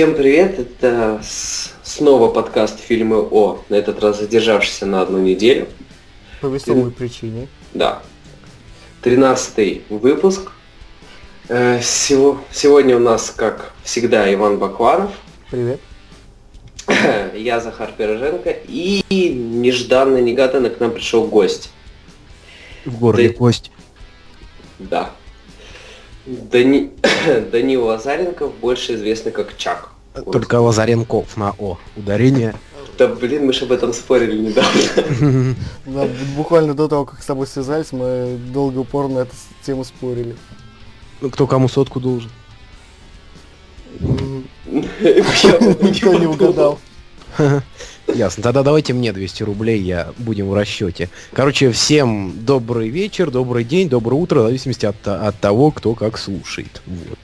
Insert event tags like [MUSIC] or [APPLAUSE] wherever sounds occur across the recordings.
Всем привет, это снова подкаст фильмы О, на этот раз задержавшийся на одну неделю. По весомой причине. Да. Тринадцатый выпуск. Э, сего- сегодня у нас, как всегда, Иван Бакваров, Привет. [CLEARS THROAT] я Захар Пироженко и нежданно, негаданно к нам пришел гость. В городе Ты- кость. Да. Дани... [CLEARS THROAT] Данил Лазаренков, больше известный как Чак. Только Лазаренков на О. Ударение. Да блин, мы же об этом спорили недавно. [LAUGHS] Да, буквально до того, как с тобой связались, мы долго упорно эту тему спорили. Ну кто кому сотку должен? [LAUGHS] Никто не угадал. [LAUGHS] Ясно. Тогда давайте мне 200 рублей, я будем в расчете. Короче, всем добрый вечер, добрый день, доброе утро, в зависимости от, от того, кто как слушает. Вот.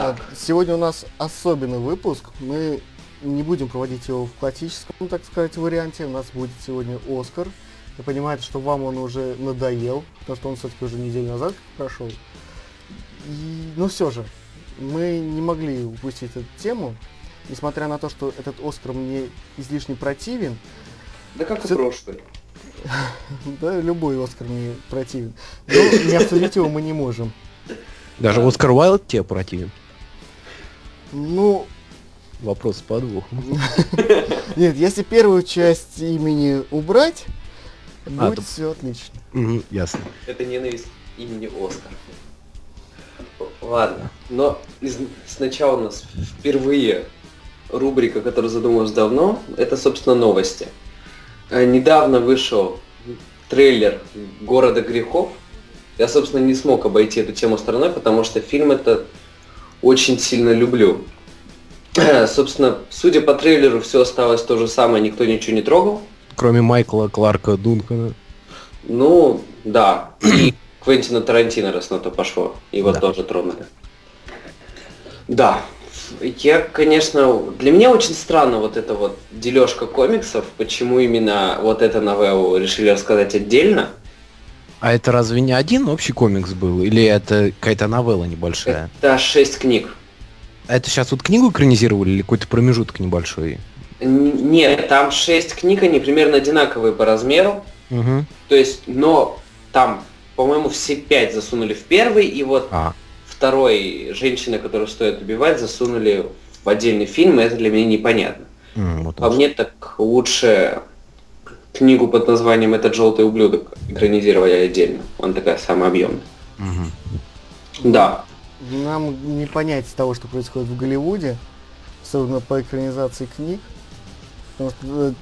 Так, Сегодня у нас особенный выпуск. Мы не будем проводить его в классическом, так сказать, варианте. У нас будет сегодня Оскар. Я понимаю, что вам он уже надоел, потому что он все-таки уже неделю назад прошел. И, но все же, мы не могли упустить эту тему, несмотря на то, что этот Оскар мне излишне противен. да как и Всё- прошлый. [LAUGHS] Да, любой Оскар мне противен. Но не обсудить его мы не можем. Даже Да. Оскар Уайлд тебе противен? Ну, Вопрос с подвохом. нет, если первую часть имени убрать, А, будет то- все отлично. Мгм, Ясно. Это ненависть имени Оскар. Ладно, но из- сначала у нас впервые рубрика, которую задумалась давно, это, собственно, новости. Э, Недавно вышел трейлер «Города грехов». Я, собственно, не смог обойти эту тему стороной, потому что фильм этот очень сильно люблю. [CLEARS THROAT] Собственно, судя по трейлеру, все осталось то же самое, никто ничего не трогал. Кроме Майкла Кларка Дункана. Ну, да. И [CLEARS THROAT] Квентина Тарантино, раз на то пошло. Его Да. тоже тронули. Да. Я, конечно, для меня очень странно вот эта вот дележка комиксов, почему именно вот эту новеллу решили рассказать отдельно. А это разве не один общий комикс был? Или это какая-то новелла небольшая? Это шесть книг. А это сейчас вот книгу экранизировали или какой-то промежуток небольшой? Н- Нет, там шесть книг, они примерно одинаковые по размеру. Угу. То есть, но там, по-моему, все пять засунули в первый, и вот А, второй женщины, которую стоит убивать, засунули в отдельный фильм, и это для меня непонятно. м, вот По мне так лучше книгу под названием «Этот желтый ублюдок» экранизировали отдельно. Он такая самая объемная. Мгм. Да. Нам не понять того, что происходит в Голливуде, особенно по экранизации книг. Потому что э,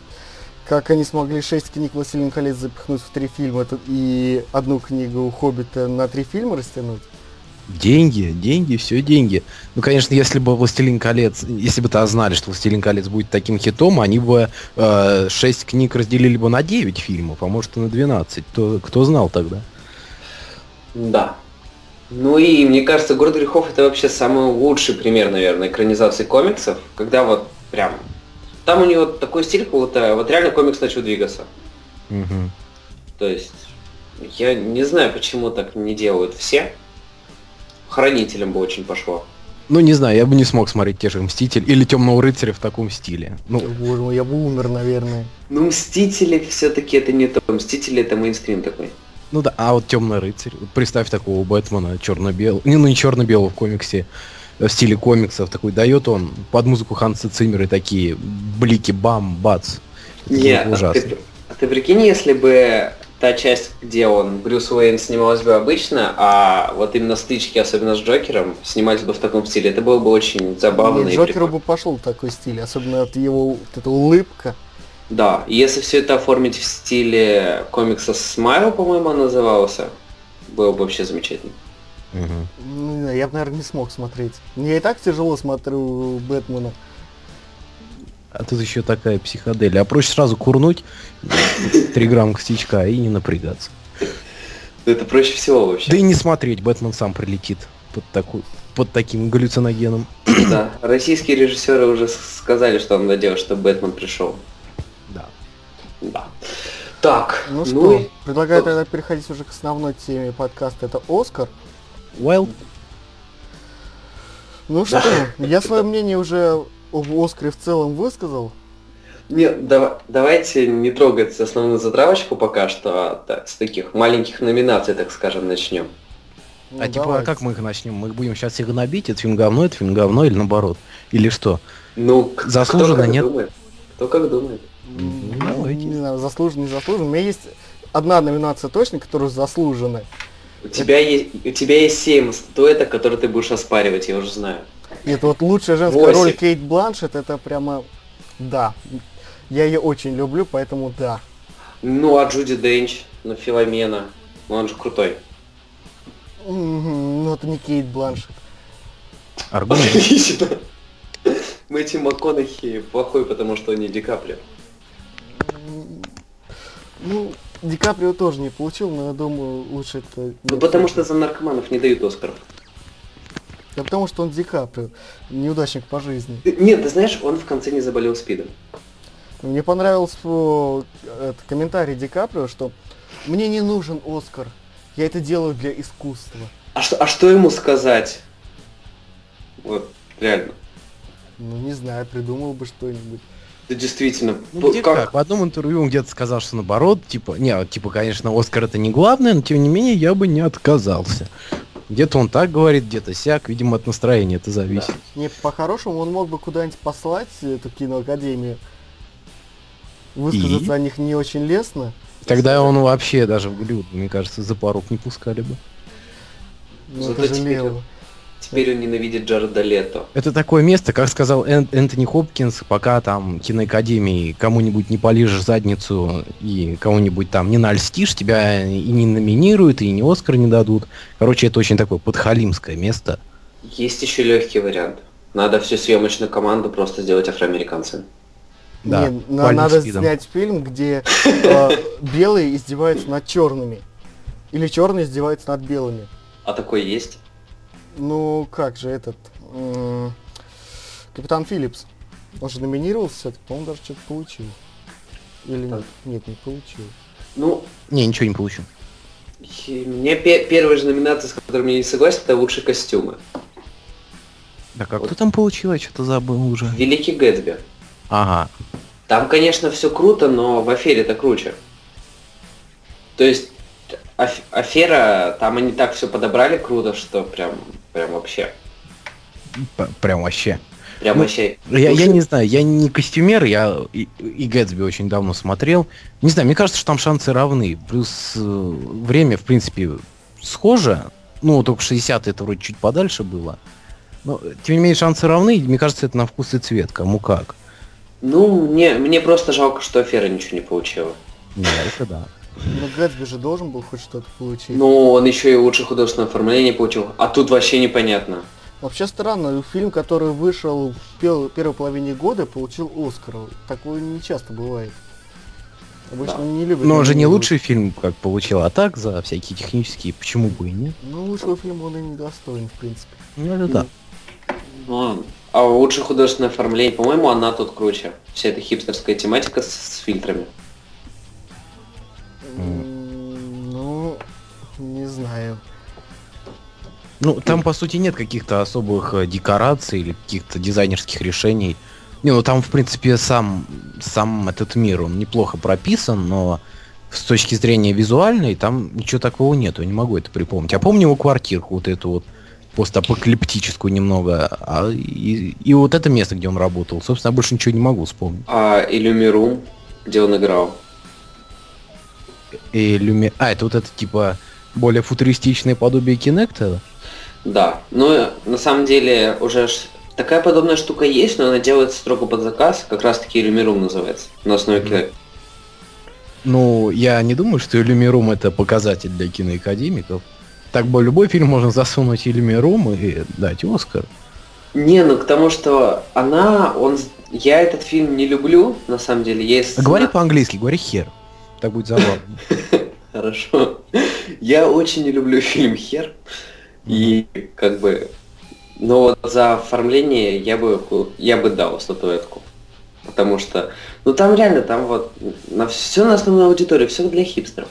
как они смогли шесть книг «Властелин колец» запихнуть в три фильма и одну книгу «Хоббита» на три фильма растянуть? Деньги, деньги, все деньги. Ну, конечно, если бы «Властелин колец», если бы то знали, что «Властелин колец» будет таким хитом, они бы э, 6 книг разделили бы на 9 фильмов, а может и на 12. То, кто знал тогда? Да. Ну и мне кажется, «Город грехов» это вообще самый лучший пример, наверное, экранизации комиксов, когда вот прям... Там у него такой стиль, как будто вот реально комикс начал двигаться. Мгм. То есть, я не знаю, почему так не делают все. Хранителям бы очень пошло. Ну, не знаю, я бы не смог смотреть те же «Мстители» или «Темного рыцаря» в таком стиле. Ну, Боже мой, я бы умер, наверное. Ну, Мстители все-таки это не то. Мстители это мейнстрим такой. ну да, а вот «Темный рыцарь», представь такого Бэтмена черно-белого, не, ну не черно-белого в комиксе, э, в стиле комиксов, такой дает он под музыку Ханса Циммера и такие блики, бам, бац. Нет, а ужасно. ты, а ты прикинь, если бы та часть, где он, Брюс Уэйн, снималась бы обычно, а вот именно стычки, особенно с Джокером, снимались бы в таком стиле, это было бы очень забавно Мне и Джокеру прикольно. бы пошел такой стиль, особенно от его вот эта улыбка. Да, если все это оформить в стиле комикса Смайл, по-моему, он назывался, было бы вообще замечательно. Ну, знаю, я бы, наверное, не смог смотреть. Мне и так тяжело смотрю Бэтмена. А тут еще такая психоделия. А проще сразу курнуть 3 грамма костячка и не напрягаться. Это проще всего вообще. Да и не смотреть, Бэтмен сам прилетит под, такой, под таким галлюциногеном. Да, российские режиссеры уже сказали, что надо делать, чтобы Бэтмен пришел. Да. Да. Так, Ну что, и- предлагаю тогда переходить уже к основной теме подкаста. Это Оскар. Wild? Ну что, я свое мнение уже об Оскаре в целом высказал. Нет, да, давайте не трогать основную затравочку пока что, а так, с таких маленьких номинаций, так скажем, начнем. Ну, а типа, а давайте. как мы их начнем? Мы будем сейчас всех гнобить, это фильм говно, это фильм говно или наоборот? Или что? Ну, Заслуженно, кто как нет? Думает. Кто как думает. Ну, давайте. Не знаю, заслуженно, не заслуженно. У меня есть одна номинация точно, которая заслужена. У тебя есть, у тебя есть семь статуэток, которые ты будешь оспаривать, я уже знаю. Это вот лучшая женская Восемь. роль Кейт Бланшет, это прямо... Да. Я ее очень люблю, поэтому да. Ну, а Джуди Денч, ну, Филомена, ну, он же крутой. Ну это не Кейт Бланшет. Аргумент. Отлично. Мэтью МакКонахи плохой, потому что он не Ди Каприо. Ну, Ди Каприо тоже не получил, но я думаю, лучше это... Ну, потому что за наркоманов не дают Оскаров. Да потому что он Ди Каприо, неудачник по жизни. Нет, ты знаешь, он в конце не заболел СПИДом. Мне понравился о, этот комментарий Ди Каприо, что мне не нужен Оскар, я это делаю для искусства. А что, а что ему сказать? Вот, реально. Ну не знаю, придумал бы что-нибудь. Да действительно, Ну, где как? В одном интервью он где-то сказал, что наоборот, типа, не, типа, конечно, Оскар это не главное, но тем не менее я бы не отказался. Где-то он так говорит, где-то сяк, видимо, от настроения это зависит. Не, по-хорошему он мог бы куда-нибудь послать эту киноакадемию. Высказаться И? о них не очень лестно. Тогда он вообще даже в Голливуд, мне кажется, за порог не пускали бы. Зато это теперь жалело. Теперь он ненавидит Джареда Лето. Это такое место, как сказал Эн- Энтони Хопкинс, пока там киноакадемии кому-нибудь не полижешь задницу и кому-нибудь там не нальстишь, тебя и не номинируют, и ни Оскар не дадут. Короче, это очень такое подхалимское место. Есть еще легкий вариант. Надо всю съемочную команду просто сделать афроамериканцами. Да, Не, надо спидом. снять фильм, где [LAUGHS] э, белые издеваются над черными. Или черные издеваются над белыми. А такой есть? Ну, как же этот... Капитан Филлипс. Он же номинировался все-таки, по-моему, даже что-то получил. Или нет? Так. Нет, не получил. Ну, Не, ничего не получу. и мне пе- первая же номинация, с которой я не согласен, это лучшие костюмы. Так, а кто там получил? Я что-то забыл уже. Великий Гэтсби. Ага. Там, конечно, все круто, но в афере это круче. То есть аф- афера, там они так все подобрали круто, что прям, прям вообще. Прям вообще. Прям Ну, вообще. Я, я не знаю, я не костюмер, я и, и Гэтсби очень давно смотрел. Не знаю, мне кажется, что там шансы равны. Плюс э, время, в принципе, схоже. Ну, только 60 это вроде чуть подальше было. Но, тем не менее, шансы равны. Мне кажется, это на вкус и цвет, кому как. Ну, мне, мне просто жалко, что афера ничего не получила. Да, это да. Но Гэтсби же должен был хоть что-то получить. Ну, он еще и лучшее художественное оформление получил. А тут вообще непонятно. Вообще странно, фильм, который вышел в пел- первой половине года, получил Оскар. Такое не часто бывает. Обычно Да. не любят. Но он же не лучший фильм, как получил, а так за всякие технические, почему бы и нет? Ну, лучшего фильма он и не достоин, в принципе. Ну, это да. Ну, а лучшее художественное оформление, по-моему, она тут круче. Вся эта хипстерская тематика с, с фильтрами. Ну, не знаю. Ну, там, по сути, нет каких-то особых э, декораций или каких-то дизайнерских решений. Не, ну там, в принципе, сам, сам этот мир, он неплохо прописан, но с точки зрения визуальной там ничего такого нету, я не могу это припомнить. Я помню его квартирку, вот эту вот постапокалиптическую немного, а, и, и вот это место, где он работал. Собственно, я больше ничего не могу вспомнить. А Иллюмирум, где он играл. И люми... А, это вот это, типа, более футуристичное подобие Кинекта? Да, но на самом деле уже такая подобная штука есть, но она делается строго под заказ, как раз таки Иллюмирум называется, на основе Мгм. Kinect. Ну, я не думаю, что Иллюмирум это показатель для киноакадемиков. Так бы любой фильм можно засунуть Иллюмирум и дать Оскар. Не, ну к тому, что она, он, я этот фильм не люблю, на самом деле, есть... А говори по-английски, говори хер. Так будет забавно. [LAUGHS] Хорошо. Я очень не люблю фильм «Хер», и как бы, но вот за оформление я бы, я бы дал статуэтку. Потому что, ну там реально, там вот на все на основную аудиторию, все для хипстеров.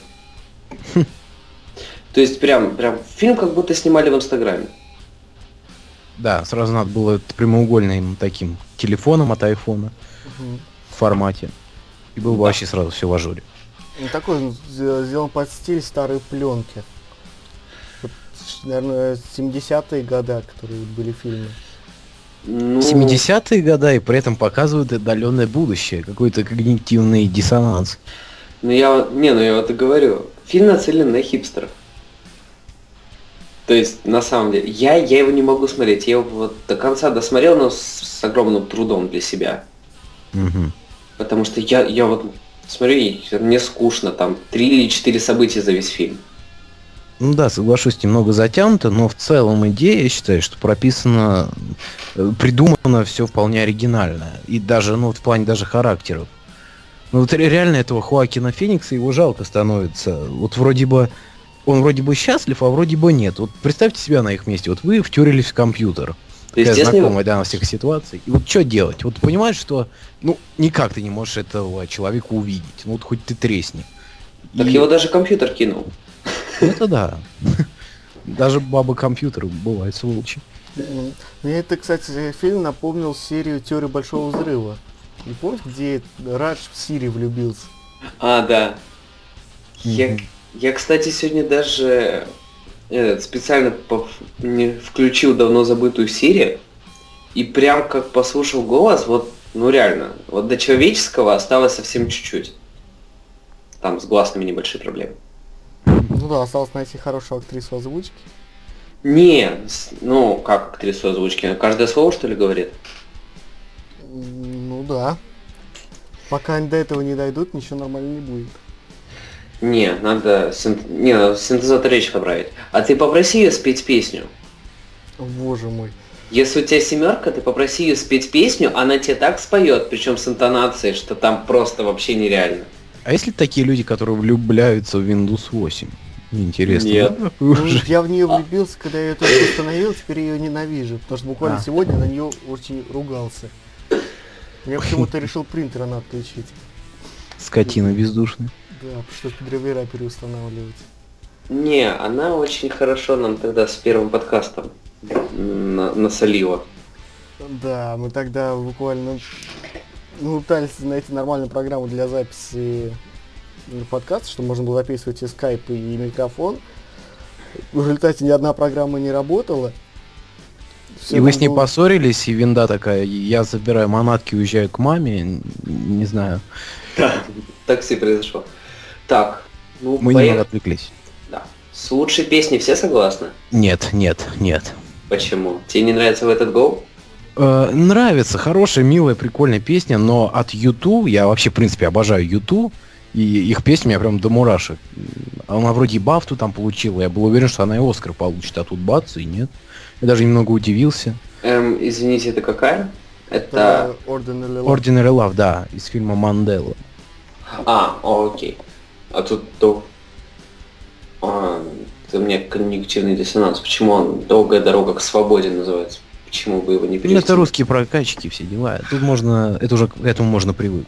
[LAUGHS] То есть прям, прям фильм как будто снимали в Инстаграме. Да, сразу надо было прямоугольным таким телефоном от айфона Мгм. в формате. И был бы Да. вообще сразу все в ажуре. Ну, Такой сделан под стиль старой пленки. Вот, наверное, 70-е года, которые были фильмы. Ну, 70-е года и при этом показывают отдаленное будущее, какой-то когнитивный диссонанс. Ну я, не, ну я вот и говорю, фильм нацелен на хипстеров. То есть, на самом деле, я, я его не могу смотреть. Я его вот до конца досмотрел, но с, с огромным трудом для себя. Мгм. Потому что я, я вот смотрю, и мне скучно, там три или четыре события за весь фильм. Ну да, соглашусь, немного затянуто, но в целом идея, я считаю, что прописано, э, придумано все вполне оригинально. И даже, ну, вот в плане даже характеров. Ну вот ре- реально этого Хоакина Феникса его жалко становится. Вот вроде бы он вроде бы счастлив, а вроде бы нет. Вот представьте себя на их месте. Вот вы втюрились в компьютер. То есть, Такая если- знакомая для нас всех ситуаций. И вот что делать? Вот понимаешь, что ну никак ты не можешь этого человека увидеть. Ну вот хоть ты тресни. Так И- его даже компьютер кинул. ну, Это да. Даже бабы компьютеры бывают сволочи. Мне это, кстати, фильм напомнил серию «Теория Большого Взрыва». Не помните, где Радж в Сири влюбился? А, да. Я, я, кстати, сегодня даже э, специально не включил давно забытую серию и прям как послушал голос, вот, ну реально, вот до человеческого осталось совсем чуть-чуть. Там с гласными небольшие проблемы. Ну да, осталось найти хорошую актрису озвучки. Не, ну как актрису озвучки, каждое слово что ли говорит? Ну да. Пока они до этого не дойдут, ничего нормально не будет. Не, надо, син- не, надо синтезатор речи поправить. А ты попроси ее спеть песню. О, Боже мой. Если у тебя семерка, ты попроси ее спеть песню, она тебе так споет, причем с интонацией, что там просто вообще нереально. А есть ли такие люди, которые влюбляются в Windows 8? Интересно. Нет. да? Ну, я в нее влюбился, когда я ее только установил, теперь ее ненавижу. Потому что буквально А. сегодня на нее очень ругался. Я почему-то решил принтер она отключить. Скотина бездушная. Да, пришлось драйвера переустанавливать. Не, она очень хорошо нам тогда с первым подкастом на- насолила. Да, мы тогда буквально ну, пытались найти нормальную программу для записи подкаста, чтобы можно было записывать и скайп, и микрофон. В результате ни одна программа не работала. Всё и вы с ней было- поссорились, и винда такая, я забираю манатки, уезжаю к маме, не знаю. Так все произошло. Так, ну Мы поех- немного отвлеклись. Да. С лучшей песней все согласны? Нет, нет, нет. Почему? Тебе не нравится в этот гол? Э, нравится, хорошая, милая, прикольная песня, но от Юту, я вообще, в принципе, обожаю Юту, и их песня меня прям до мурашек. Она вроде бафту там получила, я был уверен, что она и Оскар получит, а тут бац, и нет. Я даже немного удивился. Эм, извините, это какая? Это Это... Ordinary Love. Ordinary Love, да, из фильма Мандела. А, о, окей. А тут то... А, это у меня когнитивный диссонанс. Почему он «Долгая дорога к свободе» называется? Почему бы его не Ну, перевести? это русские прокачки, все дела. Тут можно, это уже к этому можно привыкнуть.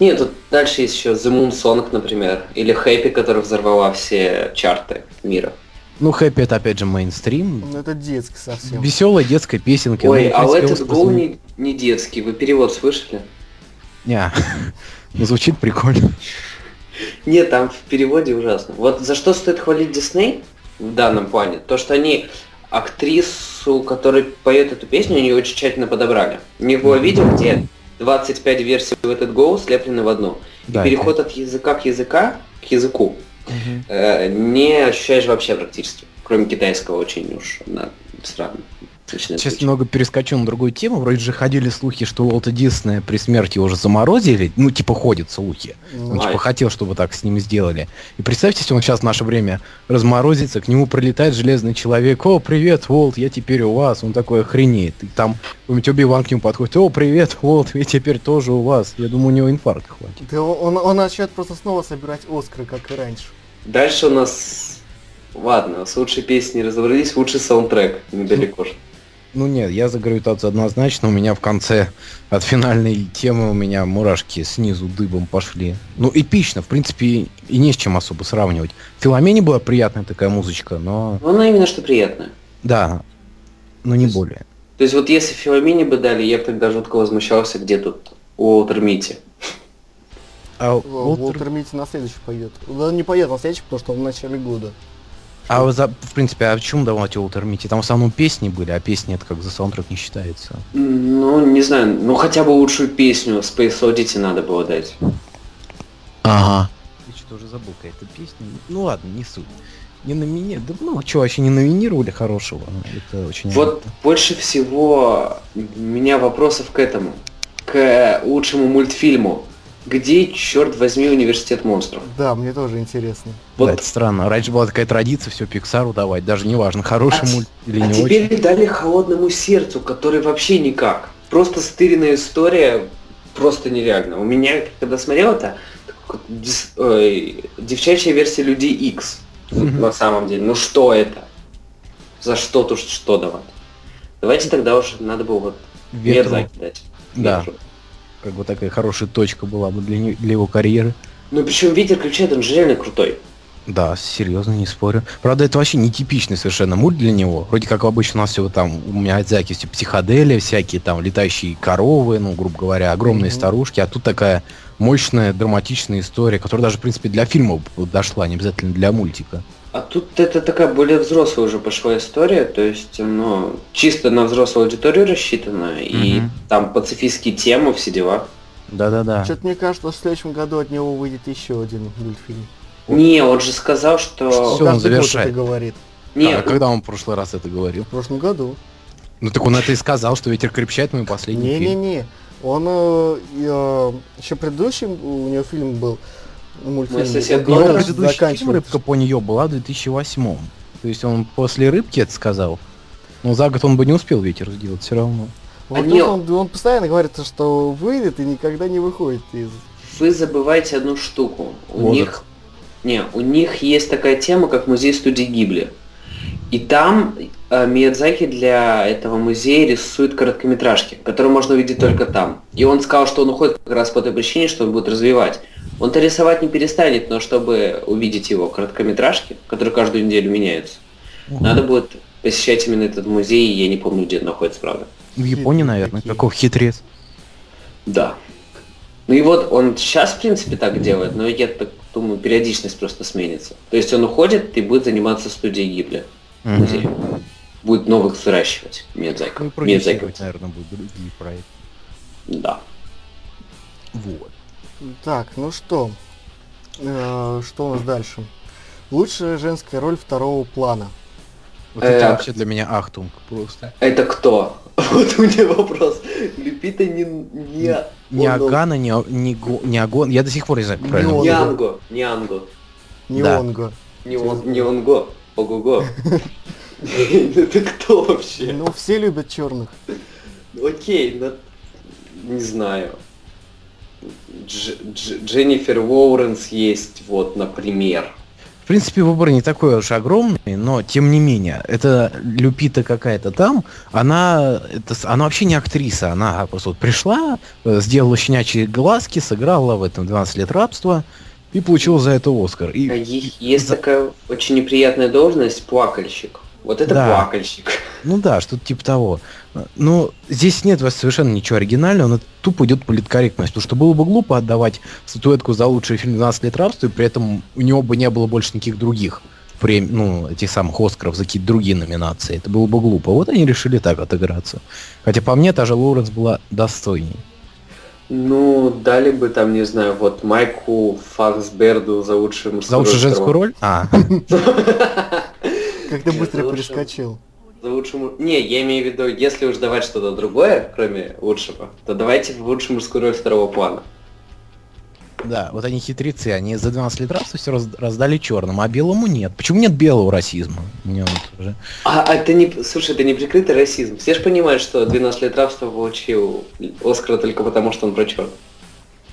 Нет, тут дальше есть еще The Moon Song, например, или Happy, которая взорвала все чарты мира. Ну, хэппи это опять же мейнстрим. Ну, это детский совсем. Веселая детская песенка. Ой, ну, а принципе, этот гол не, не детский, вы перевод слышали? Не, [LAUGHS] ну, звучит прикольно. Нет, там в переводе ужасно. Вот за что стоит хвалить Дисней в данном плане? То, что они актрису, которая поет эту песню, они очень тщательно подобрали. Не было видео, где 25 версий в этот голос слеплены в одну. И Да, переход от языка к языка к языку Мгм. э, не ощущаешь вообще практически. Кроме китайского очень уж да, странно. Начинает Сейчас звучать. немного перескочу на другую тему. Вроде же ходили слухи, что Уолта Диснея при смерти уже заморозили. Ну, типа, ходят слухи. Он, Ну, Ай. типа, хотел, чтобы так с ним сделали. И представьте, если он сейчас в наше время разморозится, к нему прилетает железный человек. О, привет, Уолт, я теперь у вас. Он такой охренеет. И там, помните, Оби-Ван к нему подходит. О, привет, Уолт, я теперь тоже у вас. Я думаю, у него инфаркт хватит. Да он, он начнет просто снова собирать Оскары, как и раньше. Дальше у нас... Ладно, с лучшей песней разобрались, лучший саундтрек, недалеко же. Ну нет, я за гравитацию однозначно. У меня в конце от финальной темы у меня мурашки снизу дыбом пошли. Ну, эпично, в принципе, и- не с чем особо сравнивать. В Филомене была приятная такая музычка, но Ну, она именно что приятная. да, но не То есть- более. То есть вот если Филомине бы дали, я бы тогда жутко возмущался, где тут Уолтер Мити. А, Уолтер на следующий пойдет. Да не пойдет на следующий, потому что он в начале года. А вы за- в принципе, а в чем давать Уолтер Митти? Там в основном песни были, а песни это как за саундтрек не считается. Ну, не знаю, ну хотя бы лучшую песню Space Oddity надо было дать. Ага. Я что-то уже забыл, какая-то песня. Ну ладно, не суть. Не номинировали. Да, ну, что, вообще не номинировали хорошего? Это очень Вот обидно. больше всего у меня вопросов к этому, к лучшему мультфильму. Где, черт возьми, университет монстров? Да, мне тоже интересно. Да, Вот это странно. Раньше была такая традиция все Пиксару давать, даже неважно, хороший А мульт или А не теперь очень. дали холодному сердцу, который вообще никак. Просто стыренная история, просто нереально. У меня, когда смотрел это, девчачья версия Людей X. На самом деле. Ну что это? За что тут что давать? Давайте тогда уж надо было вот Ветру. Миядзаки дать. Да. Ветру. Как бы такая хорошая точка была бы для, не- для его карьеры. Ну причем ветер кричает, он же реально крутой. Да, серьезно, не спорю. Правда, это вообще нетипичный совершенно мульт для него. Вроде как обычно у нас все там, у меня Миядзаки все психоделия, всякие там летающие коровы, ну, грубо говоря, огромные Мгм. старушки, а тут такая мощная, драматичная история, которая даже, в принципе, для фильма дошла, не обязательно для мультика. А тут это такая более взрослая уже пошла история, то есть, ну, чисто на взрослую аудиторию рассчитана, и Мгм. там пацифистские темы, все дела. Да-да-да. Что-то мне кажется, в следующем году от него выйдет еще один мультфильм. Не, он же сказал, что... Всё, он завершает. это говорит. Не, а когда он в прошлый раз это говорил? В прошлом году. Ну так он это и сказал, что ветер крепчает мой последний фильм. Не-не-не. Он э, э, еще предыдущий у него фильм был мультфильм. Мой сосед тоже предыдущий фильм. «Рыбка по нее» была в 2008 То есть он после «Рыбки» это сказал. Но за год он бы не успел ветер сделать все равно. Вот Они- тут он, он постоянно говорит, что выйдет и никогда не выходит из... вы забываете одну штуку. У Возраст. них... Не, у них есть такая тема, как музей студии Гибли. И там э, Миядзаки для этого музея рисует короткометражки, которые можно увидеть только там. И он сказал, что он уходит как раз по той причине, что он будет развивать. Он-то рисовать не перестанет, но чтобы увидеть его короткометражки, которые каждую неделю меняются, надо будет посещать именно этот музей, и я не помню, где он находится, правда. В Японии, наверное, каков хитрец. Да. Ну и вот он сейчас, в принципе, так делает, но я так думаю, периодичность просто сменится. То есть он уходит и будет заниматься студией Гибли. Мгм. Музей. Будет новых выращивать Ну Миядзаки. Миядзаки. продюсировать, наверное, будут другие проекты. Да. Вот. Так, ну что? Э, что у нас дальше? Лучшая женская роль второго плана. Вот это Э, вообще для меня ахтунг просто. Это кто? [LAUGHS] Вот у меня вопрос. Люпита не... не... Он- Агана, А- ни, Го- ни Агон. Я до сих пор не знаю, правильно. он. Не Анго. Не Ого-го. [LAUGHS] Это кто вообще? Ну, все любят черных. Окей, но... Не знаю. Дж- Дж- Дженнифер Уоуренс есть, вот, например. В принципе, выбор не такой уж огромный, но тем не менее, это Люпита какая-то там, она, это, она вообще не актриса, она просто вот пришла, э, сделала щенячьи глазки, сыграла в этом 12 лет рабства и получила за это Оскар. А И, е- Есть такая очень неприятная должность плакальщик. Вот это Да. плакальщик. [LAUGHS] ну да, что-то типа того. Но здесь нет совершенно ничего оригинального, но тупо идет политкорректность. Потому что было бы глупо отдавать статуэтку за лучший фильм 12 лет рабства, и при этом у него бы не было больше никаких других прем... ну, этих самых Оскаров за какие-то другие номинации. Это было бы глупо. Вот они решили так отыграться. Хотя по мне, та же Лоуренс была достойней. Ну, дали бы там, не знаю, вот Майку Факсберду за лучшую мужскую За лучшую роль женскую роль? А, [LAUGHS] Как ты быстро перескочил. За лучшую... му- Не, я имею в виду, если уж давать что-то другое, кроме лучшего, то давайте в лучшую мужскую роль второго плана. Да, вот они хитрецы, они за 12 лет рабства все раздали черным, а белому нет. Почему нет белого расизма? Мне вот тоже... А, а это не... Слушай, это не прикрытый расизм. Все же понимают, что 12 лет рабства получил Оскара только потому, что он про черных.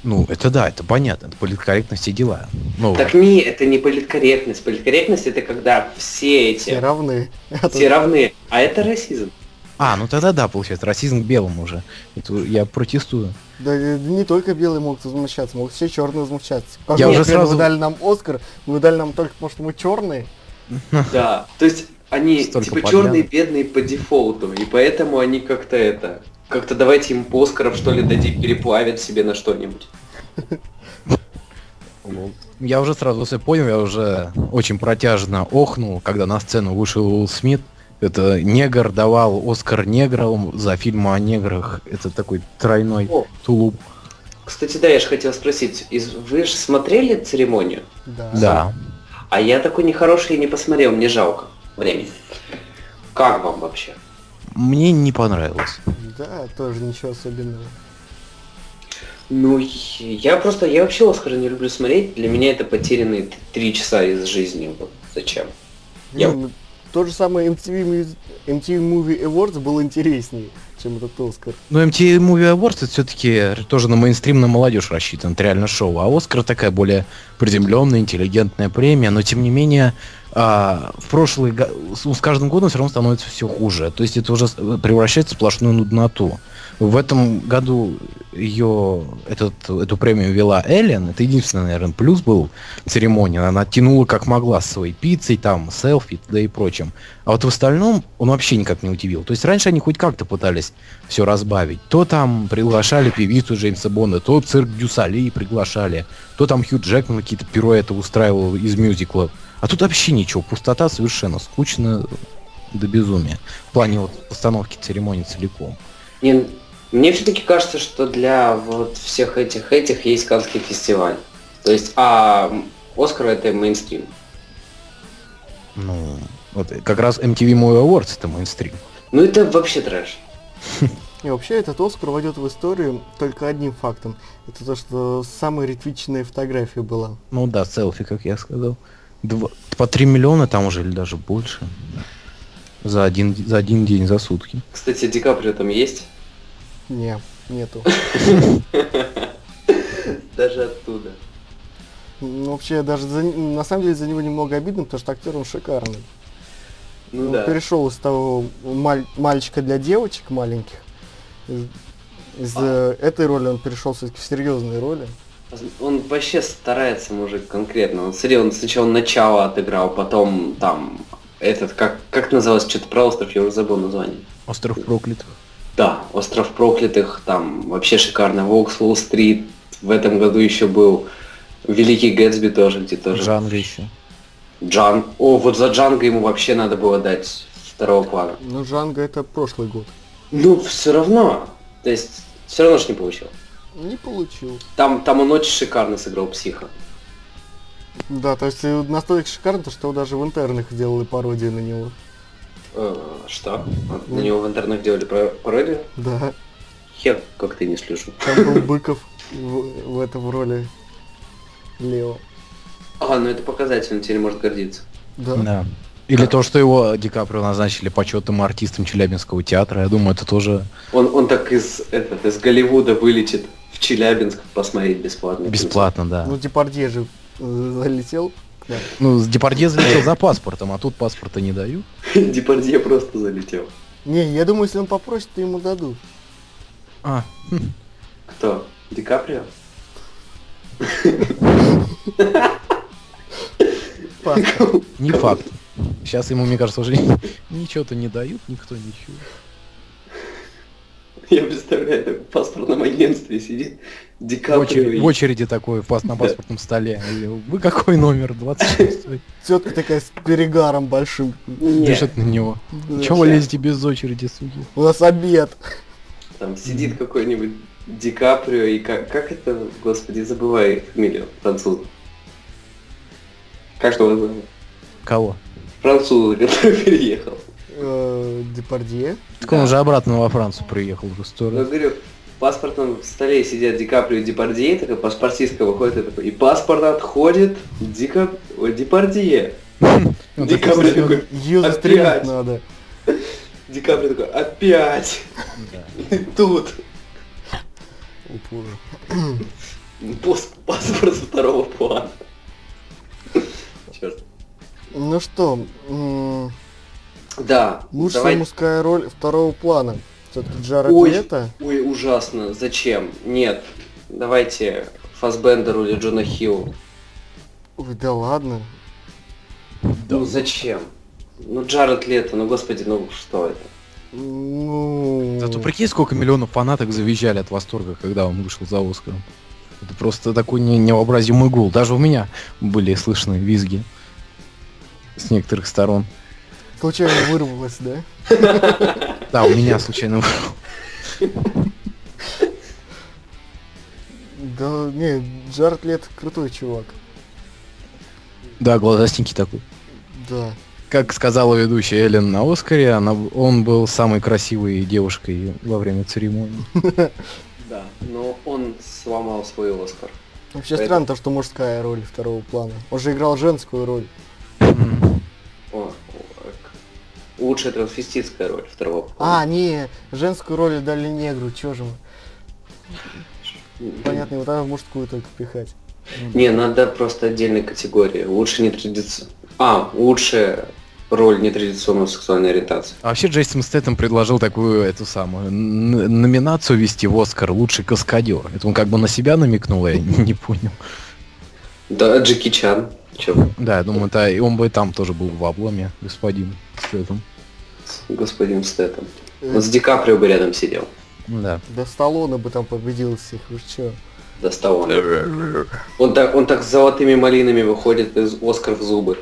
Ну, это да, это понятно, это политкорректность и дела. Ну, Так не, это не политкорректность. Политкорректность это когда все эти... Все равны. Все равны. А это расизм. А, ну тогда да, получается, расизм к белому уже. Это я протестую. Да, не только белые могут возмущаться, могут все черные возмущаться. Я Пожалуйста, уже сразу- Вы дали нам Оскар, вы дали нам только потому, что мы черные. [LAUGHS] Да. То есть Они Столько типа черные бедные по дефолту, и поэтому они как-то это... Как-то давайте им по Оскарам что ли дадим, переплавят себе на что-нибудь. Лол. Я уже сразу все понял, я уже очень протяжно охнул, когда на сцену вышел Уилл Смит. Это негр давал Оскар неграм за фильм о неграх. Это такой тройной О. тулуп. Кстати, да, я же хотел спросить, вы же смотрели церемонию? Да. Да. А я такой нехороший и не посмотрел, мне жалко времени. Как вам вообще? Мне не понравилось. Да, тоже ничего особенного. Ну, я просто, я вообще Оскара не люблю смотреть. Для меня это потерянные три часа из жизни. Вот зачем? Я- Ну, то же самое MTV, MTV Movie Awards был интереснее, чем этот Оскар. Но MTV Movie Awards это все-таки тоже на мейнстрим, на молодежь рассчитан, это реально шоу. А Оскар такая более приземленная, интеллигентная премия, но тем не менее а, в прошлый с, каждым годом все равно становится все хуже. То есть это уже с- превращается в сплошную нудноту. В этом году ее этот, эту премию вела Эллен. Это единственный, наверное, плюс был церемонии. Она тянула как могла с своей пиццей, там, селфи, да и прочим. А вот в остальном он вообще никак не удивил. То есть раньше они хоть как-то пытались все разбавить. То там приглашали певицу Джеймса Бонда, то цирк Дюсали приглашали, то там Хью Джекман какие-то пируэты устраивал из мюзикла. А тут вообще ничего, пустота совершенно, скучно до безумия. В плане вот постановки церемонии целиком. Мне все-таки кажется, что для вот всех этих этих есть Каннский фестиваль. То есть, а Оскар это мейнстрим. Ну, вот как раз MTV Movie Awards это мейнстрим. Ну это вообще трэш. [LAUGHS] И вообще этот Оскар войдет в историю только одним фактом. Это то, что самая ретвичная фотография была. Ну да, селфи, как я сказал. Два- по 3 миллиона там уже или даже больше. За один, за один день, за сутки. Кстати, Ди Каприо там есть? Не, нету. Даже оттуда. Ну, вообще, даже за, на самом деле за него немного обидно, потому что актер он шикарный. Ну он да. перешел из того маль- мальчика для девочек маленьких. Из, из, э, этой роли он перешел все-таки в серьезные роли. Он вообще старается, мужик, конкретно. Он, смотри, он сначала начало отыграл, потом там этот, как, как называлось, что-то про остров, я уже забыл название. Остров проклятых. Да, Остров проклятых, там вообще шикарно. Волк с Уолл-стрит. В этом году еще был Великий Гэтсби тоже, где тоже. Джанго еще. Джан. О, вот за Джанго ему вообще надо было дать второго плана. Ну, Джанго это прошлый год. Ну, все равно. То есть, все равно ж не получил. Не получил. Там, там он очень шикарно сыграл психа. Да, то есть э, настолько шикарно, то, что даже в интернах сделали пародию на него. Э, что? На него в интернете делали пародию? Да, Хер, как ты не слежу. там был Быков в, в этом роли Лео. А, ну это показательно, теперь может гордиться. Да. Да. Или то, что его Ди Каприо назначили почетным артистом Челябинского театра. Я думаю, это тоже Он, он так из, этот, из Голливуда вылетит в Челябинск посмотреть бесплатно. бесплатно, да. Ну, Депардье же э, залетел. Ну, с Депардье залетел за паспортом, а тут паспорта не дают. [LAUGHS] Депардье просто залетел. Не, я думаю, если он попросит, то ему дадут. А, Кто? Ди Каприо? Не факт. Сейчас ему, мне кажется, уже [LAUGHS] ничего-то не дают, никто ничего. Я представляю, так в паспортном агентстве сидит Ди В очереди, в очереди такой пас- на паспортном столе. Вы какой номер? 26 Тетка такая с перегаром большим. Дышит на него. Чего вы лезете без очереди, суки? У нас обед. Там сидит какой-нибудь Ди Каприо и как, как это, господи, забывай фамилию француза. Как его зовут? Кого? Француза, который [LAUGHS] переехал. Э, Депардье. Так он уже обратно во Францию приехал уже сто Я раз. Паспортном столе сидят Ди Каприо и Депардье, такой паспортистка выходит и такой, и паспорт отходит Ди, Кап... Депардье. Ди такой Каприо такой, Опять. надо. Ди Каприо такой, опять, тут. Упор. Пос- Паспорт второго плана. Черт. Ну что, Да, лучшая давай- мужская роль второго плана. Все-таки Джаред Ой. Лето. Ой, ужасно. Зачем? Нет. Давайте Фасбендеру или Джона Хиллу. Ой, да ладно. Ну зачем? Ну, Джаред Лето, ну, господи, ну, что это? Ну... Зато прикинь, сколько миллионов фанаток завизжали от восторга, когда он вышел за Оскаром. Это просто такой не- невообразимый гул. Даже у меня были слышны визги с некоторых сторон. Случайно вырвалось, да? [LAUGHS] Да, у меня случайно Да, не, Джаред Лет крутой чувак. Да, глазастенький такой. Да. Как сказала ведущая Эллен на Оскаре, она, он был самой красивой девушкой во время церемонии. [LAUGHS] Да, но он сломал свой Оскар. Вообще Поэтому- странно то, что мужская роль второго плана. Он же играл женскую роль. О, лучшая трансвеститская роль второго А, не, женскую роль дали негру, чё же мы? Понятно, его тогда в мужскую только пихать. Не, надо просто отдельной категории. Лучше не традиционно. А, лучшая роль нетрадиционной сексуальной ориентации. А вообще Джейсон Стэттем предложил такую эту самую н- номинацию вести в Оскар «Лучший каскадер». Это он как бы на себя намекнул, я [LAUGHS] не понял. Да, Джеки Чан. Чё? Да, я думаю, он бы и там тоже был в обломе, господин Стэттем. господин Стэттем. Э, Он с Ди Каприо бы рядом сидел. Да. Да Сталлоне бы там победил всех, вы чё? Достал он. Он так, он так с золотыми малинами выходит из Оскар в зубы.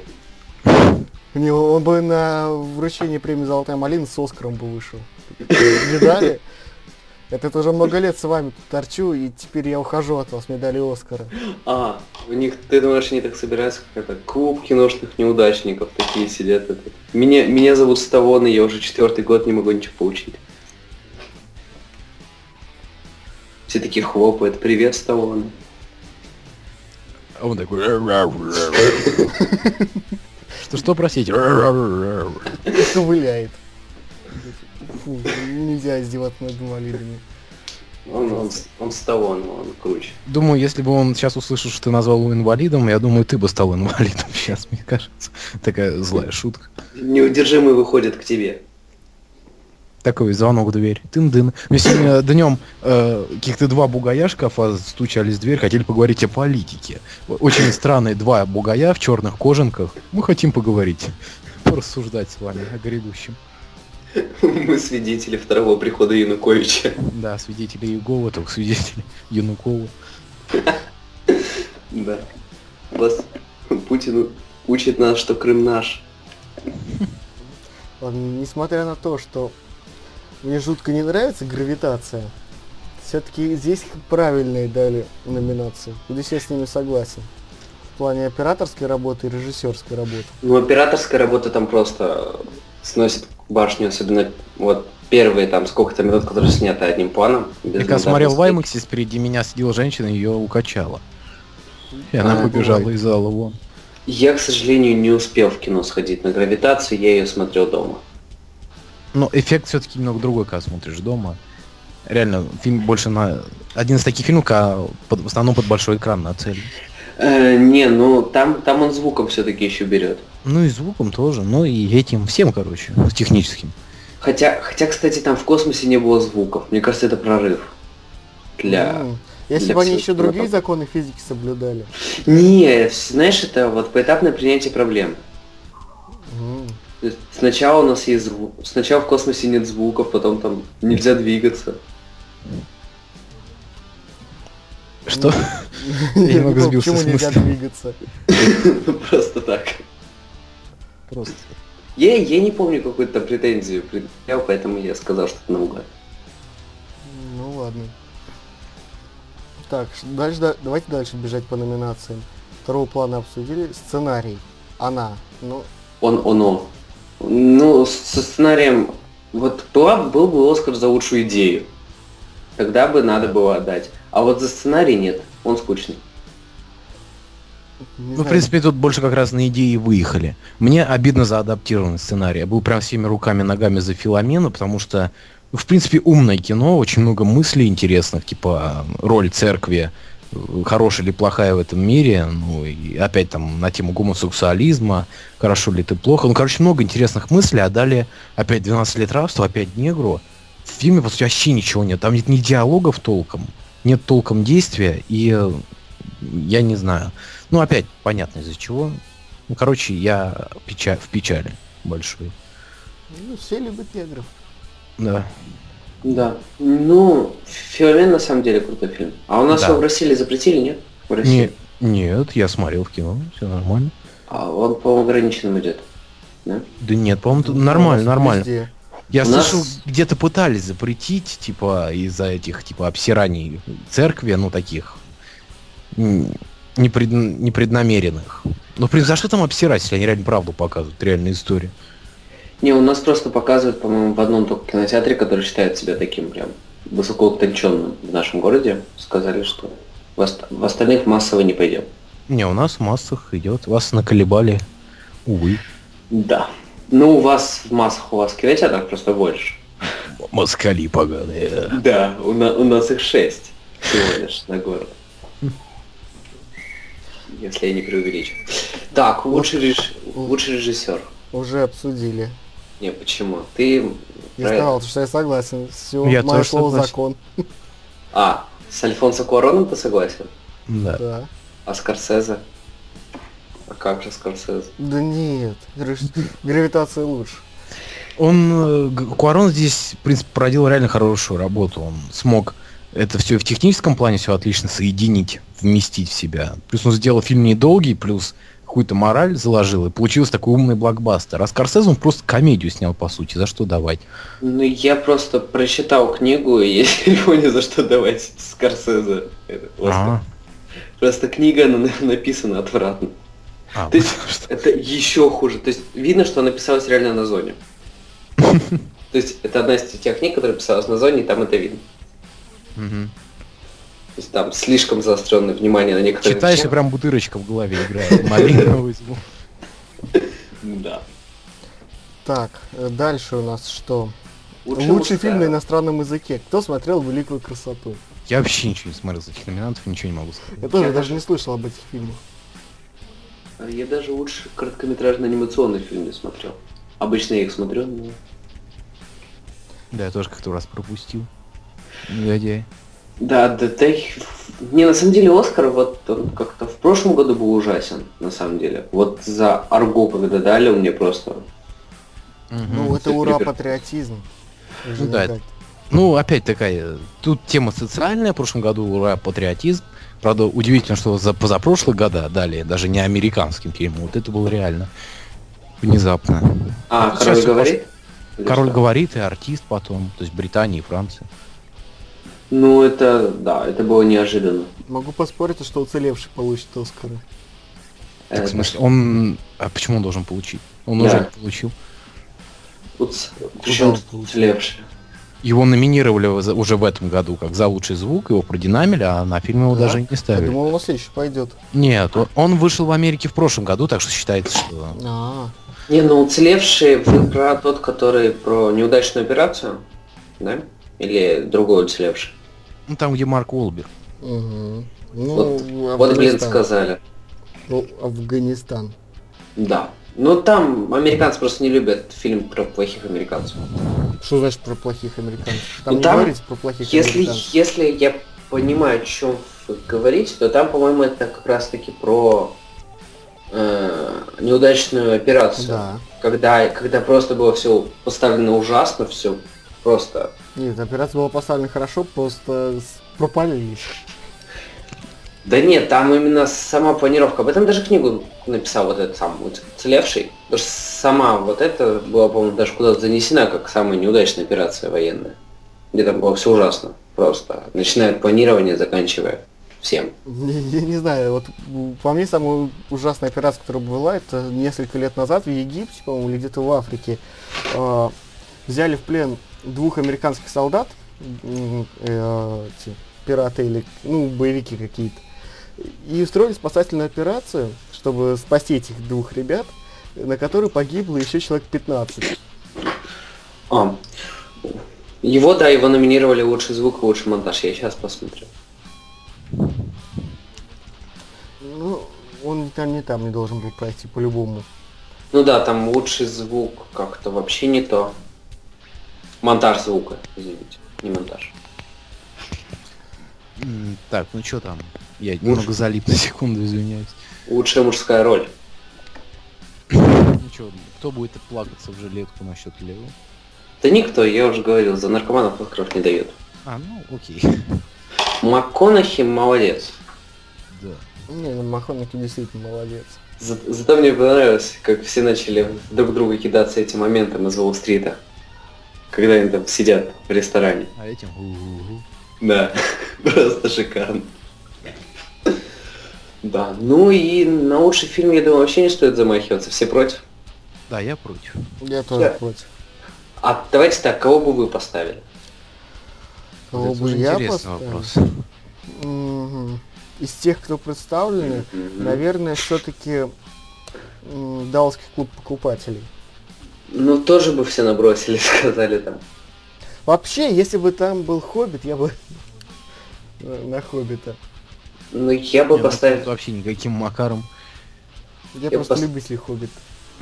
Не, он бы на вручении премии «Золотая малина» с Оскаром бы вышел. Медали? Это уже много лет с вами тут торчу, и теперь я ухожу от вас медали Оскара. А, у них, ты думаешь, они так собираются, как это, клуб киношных неудачников такие сидят. Это. Меня, меня зовут Ставон, и я уже четвертый год не могу ничего получить. Все такие хлопают. Привет, Ставон. А он такой... [LAUGHS] Что, что, простите? Ковыляет. Фу, нельзя издеваться над инвалидами. Он, он, он Ставон, он круче. Думаю, если бы он сейчас услышал, что ты назвал его инвалидом, я думаю, ты бы стал инвалидом [LAUGHS] сейчас, мне кажется. Такая злая шутка. Неудержимый выходит к тебе. Такой звонок в дверь. Тын-дын. Мне сегодня днем э, каких-то два бугая шкафа стучались в дверь, хотели поговорить о политике. Очень странные два бугая в черных кожанках. Мы хотим поговорить. [LAUGHS] Порассуждать с вами о грядущем. [LAUGHS] Мы свидетели второго прихода Януковича. Да, свидетели Егова, только свидетели Янукова. [LAUGHS] Да. Вас Путин учит нас, что Крым наш. Ладно, несмотря на то, что мне жутко не нравится гравитация, все-таки здесь правильные дали номинации. Здесь я с ними согласен. В плане операторской работы и режиссерской работы. Ну, операторская работа там просто сносит башню, особенно вот первые там сколько-то минут, которые сняты одним планом. Я когда смотрел в Ваймаксе, впереди меня сидела женщина, ее укачала. И она А, побежала бывает. из зала вон. Я, к сожалению, не успел в кино сходить на гравитацию, я ее смотрел дома. Но эффект все-таки немного другой, когда смотришь дома. Реально, фильм больше на... Один из таких фильмов, когда под- в основном под большой экран нацелен. Э, не, ну там, там он звуком все-таки еще берет. Ну и звуком тоже, ну и этим, всем, короче, техническим. Хотя, хотя, кстати, там в космосе не было звуков. Мне кажется, это прорыв. Для... М, Если для бы они еще другие там. законы физики соблюдали. Не, знаешь, это вот поэтапное принятие проблем. Сначала у нас есть звук, сначала в космосе нет звуков, потом там нельзя двигаться. Что? [LAUGHS] Я немного сбился почему с нельзя мысли. двигаться. [LAUGHS] Просто так. Просто. Я, я не помню какую-то претензию предъявлял, поэтому я сказал что-то наугад. Ну ладно. Так, дальше, да- давайте дальше бежать по номинациям. Второго плана обсудили. Сценарий. Она. Ну, Он, оно. Ну, со сценарием... Вот была, был бы Оскар за лучшую идею. Тогда бы надо было отдать. А вот за сценарий нет. Он скучный. не Ну, в принципе, тут больше как раз на идеи выехали. Мне обидно за адаптированный сценарий. Я был прям всеми руками ногами за Филомена, потому что, ну, в принципе, умное кино, очень много мыслей интересных, типа роль церкви, хорошая или плохая в этом мире, ну и опять там на тему гомосексуализма, хорошо ли ты плохо. Ну, короче, много интересных мыслей, а далее опять 12 лет рабства, опять негру. В фильме, по сути, вообще ничего нет. Там нет ни диалогов толком, нет толком действия, и э, я не знаю. Ну, опять понятно из-за чего. Ну, короче, я печа- в печали. большой. Ну, все любят негров. Да. Да. Ну, Феомен на самом деле крутой фильм. А у нас Да. его в России запретили, нет? В России. Не, нет, я смотрел в кино, все нормально. А он по ограниченным идет. Да? Да нет, по-моему, Ну, нормально, нормально. везде. Я У нас- слышал, где-то пытались запретить, типа, из-за этих, типа, обсираний церкви, ну, таких, непред- непреднамеренных. Но, в принципе, за что там обсирать, если они реально правду показывают, реальную историю? Не, у нас просто показывают, по-моему, в одном только кинотеатре, который считает себя таким прям высоко утонченным в нашем городе. Сказали, что в, ост- в остальных массово не пойдем. Не, у нас в массах идет, вас наколебали, увы, Да. Ну, у вас в массах, у вас кинотеатров просто больше. москали поганые. Да, у, на- у нас их шесть всего лишь на город. Если я не преувеличу. Так, лучший, реж... лучший режиссер. Уже обсудили. Не, почему? Ты... Я про- сказал, что я согласен. Все, Я мое тоже слово согласен. закон. А, с Альфонсо Куароном ты согласен? Да. Да. А Скорсезе? Как же Скорсезе? Да нет, гра- гравитация лучше. Он, э, Куарон здесь, в принципе, проделал реально хорошую работу. Он смог это все в техническом плане все отлично соединить, вместить в себя. Плюс он сделал фильм недолгий, плюс какую-то мораль заложил, и получился такой умный блокбастер. А Скорсезе он просто комедию снял, по сути, за что давать? Ну, я просто прочитал книгу, и я [LAUGHS] не понял, за что давать Скорсезе. этот Оскар. А, Просто книга написана отвратно. А, То есть это еще хуже. То есть видно, что она писалась реально на зоне. [LAUGHS] То есть это одна из тех книг, которая писалась на зоне, и там это видно. То есть там слишком заостренное внимание на некоторые Читаешь, и прям бутырочка в голове играет. Малину возьму. [LAUGHS] Да. Так, э, дальше у нас что? Лучший фильм на иностранном языке. Кто смотрел «Великую красоту»? Я вообще ничего не смотрел из этих номинантов, ничего не могу сказать. Я тоже даже- не слышал об этих фильмах. Я даже лучше короткометражный анимационный фильм не смотрел. Обычно я их смотрю, но... Да, я тоже как-то раз пропустил. Негодяй. Да, да, да, их- Не, на самом деле Оскар вот он как-то в прошлом году был ужасен, на самом деле. Вот за Арго, когда дали, он мне просто... Ну, это ура, патриотизм. Ну да. Ну, опять такая, тут тема социальная, в прошлом году ура, патриотизм. Правда, удивительно, что за позапрошлые года дали даже не американским фильмам. Вот это было реально внезапно. А, Ну, король сейчас говорит? Или Король что? говорит и артист потом, то есть Британия и Франция. Ну, это, да, это было неожиданно. Могу поспорить, что уцелевший получит Оскара. Так, в Это- смысле, он... А почему он должен получить? Он Да. уже не получил. Уц- Причем он получил? уцелевший. Его номинировали уже в этом году как за лучший звук, его продинамили, а на фильм его Да? даже не Я ставили. думал, он на следующий пойдет. Нет, он- он вышел в Америке в прошлом году, так что считается, что... А, Не, ну уцелевший вы про тот, который про неудачную операцию, да? Или другой уцелевший? Ну, там, где Марк Уолберг. угу. Ну, Вот- Вот, блин, сказали. Ну, Афганистан. Да. Ну там американцы просто не любят фильм про плохих американцев. Что значит про плохих американцев? Там Ну, не там, говорите про плохих Если, американцев. если я понимаю, о чем вы говорите, то там, по-моему, это как раз таки про э, неудачную операцию. Да. Когда, когда просто было все поставлено ужасно, все просто. Нет, операция была поставлена хорошо, просто пропалились. Да нет, там именно сама планировка. Об этом даже книгу написал вот этот сам уцелевший. Потому что сама вот это была, по-моему, даже куда-то занесена как самая неудачная операция военная. Где там было все ужасно. Просто. Начиная от планирования, заканчивая всем. Я, не знаю, вот по мне самая ужасная операция, которая была, это несколько лет назад в Египте, по-моему, или где-то в Африке. А, взяли в плен двух американских солдат, э, пираты или, ну, боевики какие-то, и устроили спасательную операцию, чтобы спасти этих двух ребят, на которой погибло еще человек 15. А, его, да, его номинировали лучший звук и лучший монтаж. Я сейчас посмотрю. Ну, он там не там не должен был пройти по-любому. Ну да, там лучший звук как-то вообще не то. Монтаж звука, извините, не монтаж. Так, ну что там? Я немного залип на секунду, извиняюсь. Лучшая мужская роль. Ну что, кто будет плакаться в жилетку насчет Лео? Да никто, я уже говорил, за наркоманов Оскаров не дают. А, ну окей. МакКонахи молодец. Да. Не, ну Махоники действительно молодец. За- Зато мне понравилось, как все начали друг друга кидаться этим моментом из Уолл-стрита. Когда они там сидят в ресторане. А этим. Да, [LAUGHS] просто шикарно. Да, ну и на лучший фильм, я думаю, вообще не стоит замахиваться, все против. Да, я против. Я тоже Да. против. А давайте так, кого бы вы поставили? Кого Это бы уже я интересный поставил? вопрос. Мгм. Из тех, кто представлены, Мгм. наверное, все-таки Далский клуб покупателей. Ну, тоже бы все набросили, [LAUGHS] сказали там. Вообще, если бы там был Хоббит, я бы [LAUGHS] на Хоббита. Ну, я бы Не, ну, поставил... Вообще никаким макаром. Я, Я просто пос- любитель Хоббит.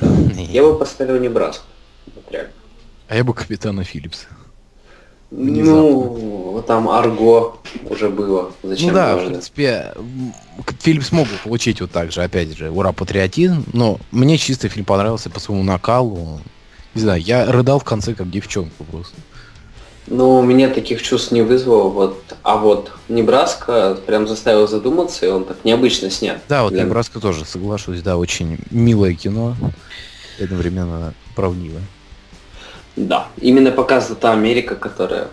[LAUGHS] Я бы поставил Небраску. Вот реально. А я бы капитана Филлипса. Ну, там Арго уже было. Зачем ну да, в принципе, фильм смог бы получить вот так же, опять же, ура, патриотизм, но мне чисто фильм понравился по своему накалу. Не знаю, я рыдал в конце как девчонка просто. Ну, у меня таких чувств не вызвало, вот, а вот Небраска прям заставил задуматься, и он так необычно снят. Да, вот Для- Небраска тоже, соглашусь, да, очень милое кино, и одновременно правдивое. Да, именно показана та Америка, которая...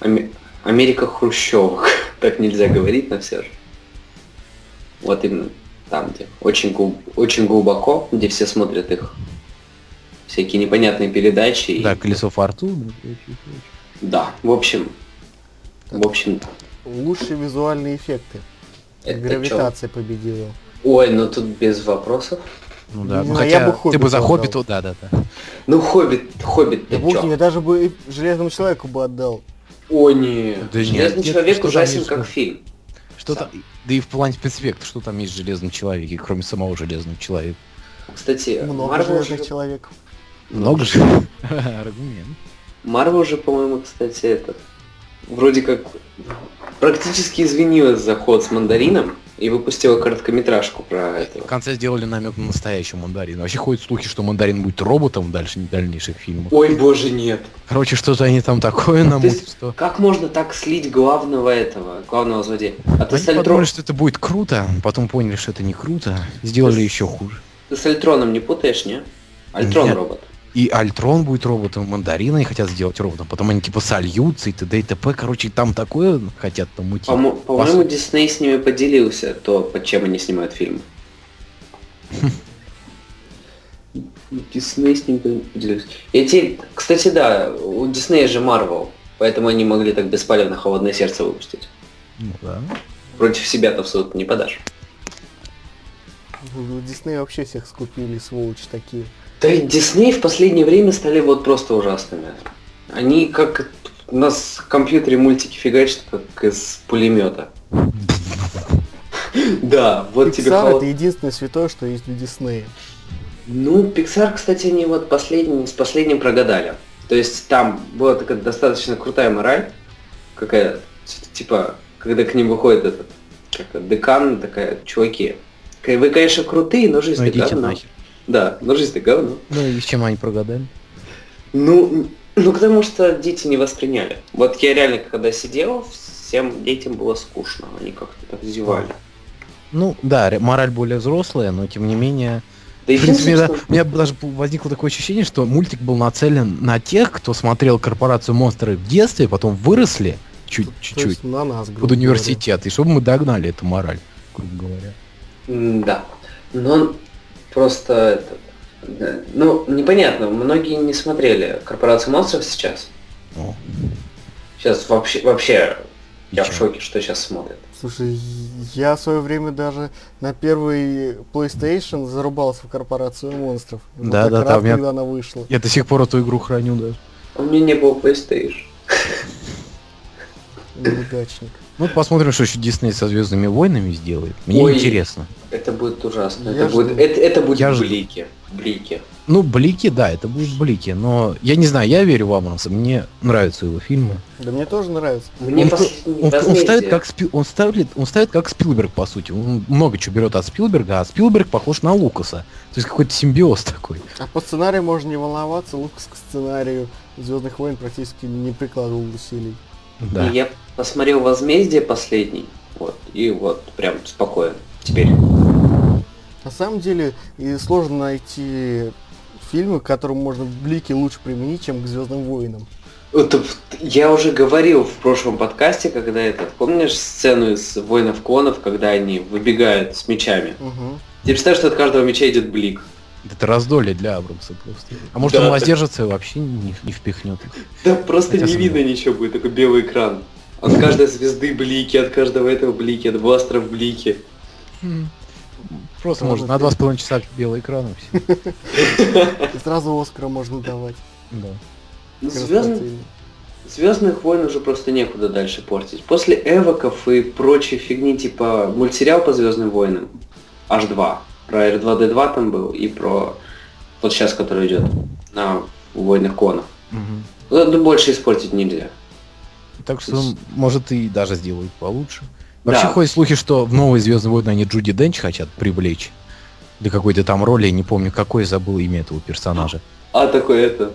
Аме- Америка хрущевок, [LAUGHS] так нельзя говорить, но все же. Вот именно там, где очень, глуб- очень глубоко, где все смотрят их всякие непонятные передачи. и- Да, колесо фортуны. и. Да, в общем, в общем, Лучшие визуальные эффекты. это чё? Гравитация победила. Ой, ну тут без вопросов. Ну да, Не ну знаю, я хотя бы ты бы за «Хоббита» Хоббиту, да, да, да. Ну, Хоббит, Хоббит, Да чё? мне даже бы и Железному человеку бы отдал. О, не. Да нет, Железный нет, человек там ужасен есть, как ну? фильм. Что там, да и в плане спецэффектов, что там есть в Железном Человеке, кроме самого Железного Человека. Кстати, Много Марвел железных же, человеков. Много же. [LAUGHS] Аргумент. Марвел же, по-моему, кстати, этот, вроде как практически извинилась за ход с мандарином и выпустила короткометражку про В этого. конце сделали намек на настоящего мандарина. Вообще ходят слухи, что мандарин будет роботом в дальше, дальнейших фильмах. Ой, боже, нет. Короче, что-то они там такое есть, что... как можно так слить главного этого, главного злодея? А ты Они с, Альтро- подумали, что это будет круто, потом поняли, что это не круто, сделали есть- еще хуже. ты с Альтроном не путаешь, не? Альтрон Нет. робот. И Альтрон будет роботом, мандарина и хотят сделать роботом, потом они типа сольются и т.д. и т.п. Короче, там такое хотят там мутить. По-мо- По-моему, Пос- Дисней с ними поделился, то, под чем они снимают фильмы. [LAUGHS] Дисней с ним поделился. И те, кстати, да, у Диснея же Марвел, поэтому они могли так беспалевно холодное сердце выпустить. Ну да. Против себя-то в суд не подашь. В Дисней вообще всех скупили, сволочи такие. Да и Дисней в последнее время стали вот просто ужасными. Они как у нас в компьютере мультики фигачат, как из пулемета. [LAUGHS] Да, вот тебе холод- это единственное святое, что есть у Диснея. Ну, Pixar, кстати, они вот последний, с последним прогадали. То есть там была такая достаточно крутая мораль, какая типа, когда к ним выходит этот как декан, такая, чуваки, вы, конечно, крутые, но жизнь Ну нахер. Да, но жизнь говно. Ну и с чем они прогадали? Ну, ну, потому что дети не восприняли. Вот я реально, когда сидел, всем детям было скучно, они как-то так зевали. Ну да, мораль более взрослая, но тем не менее... Да и В принципе, да, собственно, у меня даже возникло такое ощущение, что мультик был нацелен на тех, кто смотрел корпорацию монстры в детстве, потом выросли чуть-чуть на нас, под говоря. университет, и чтобы мы догнали эту мораль, грубо говоря. Да. Но просто этот, да, ну, непонятно, многие не смотрели Корпорацию монстров сейчас. О, Сейчас вообще, вообще я в шоке, что сейчас смотрят. Слушай, я в свое время даже на первый PlayStation зарубался в корпорацию монстров. Вот Да, да, раз, я- когда она вышла. Я до сих пор эту игру храню даже. У меня не было PlayStation. Неудачник. Ну, посмотрим, что еще Дисней со Звездными войнами сделает. Мне Ой. интересно. Это будет ужасно. Я Это будет, жду. это, это будет Я жду. блики. Блики. Ну, Блики, да, это будут Блики, но я не знаю, я верю в Абрамса, мне нравятся его фильмы. Да мне тоже нравится. Мне он, последний он, он ставит как Спи- он ставит, он ставит как Спилберг, по сути. Он много чего берет от Спилберга, а Спилберг похож на Лукаса. То есть какой-то симбиоз такой. А по сценарию можно не волноваться, Лукас к сценарию Звездных войн практически не прикладывал усилий. Да. И я посмотрел «Возмездие» последний, вот, и вот прям спокоен теперь. На самом деле, и сложно найти фильмы, к которым можно блики лучше применить, чем к Звездным войнам. Это я уже говорил в прошлом подкасте, когда это, помнишь сцену из «Воинов Клонов», когда они выбегают с мечами? Угу. Ты представляешь, что от каждого меча идет блик? Это раздолье для Абрамса просто. А может Да, он так- воздержится и вообще не, не впихнет. Да просто Хотя не видно ничего будет, такой белый экран. От каждой звезды блики, от каждого этого блики, от бластеров блики. Просто может на два с половиной часа белый экран и [LAUGHS] все. И сразу Оскара можно давать. Да. Ну. Звездных войн уже просто некуда дальше портить. После эвоков и прочей фигни, типа мультсериал по Звездным войнам, H2, про R2D2 там был, и про вот сейчас, который идет на Войнах Клонов. Мгм. Ну, больше испортить нельзя. Так что, может, и даже сделают получше. Вообще Да. ходят слухи, что в новые Звездные войны они Джуди Денч хотят привлечь. Для какой-то там роли, я не помню какой, забыл имя этого персонажа. А такой это...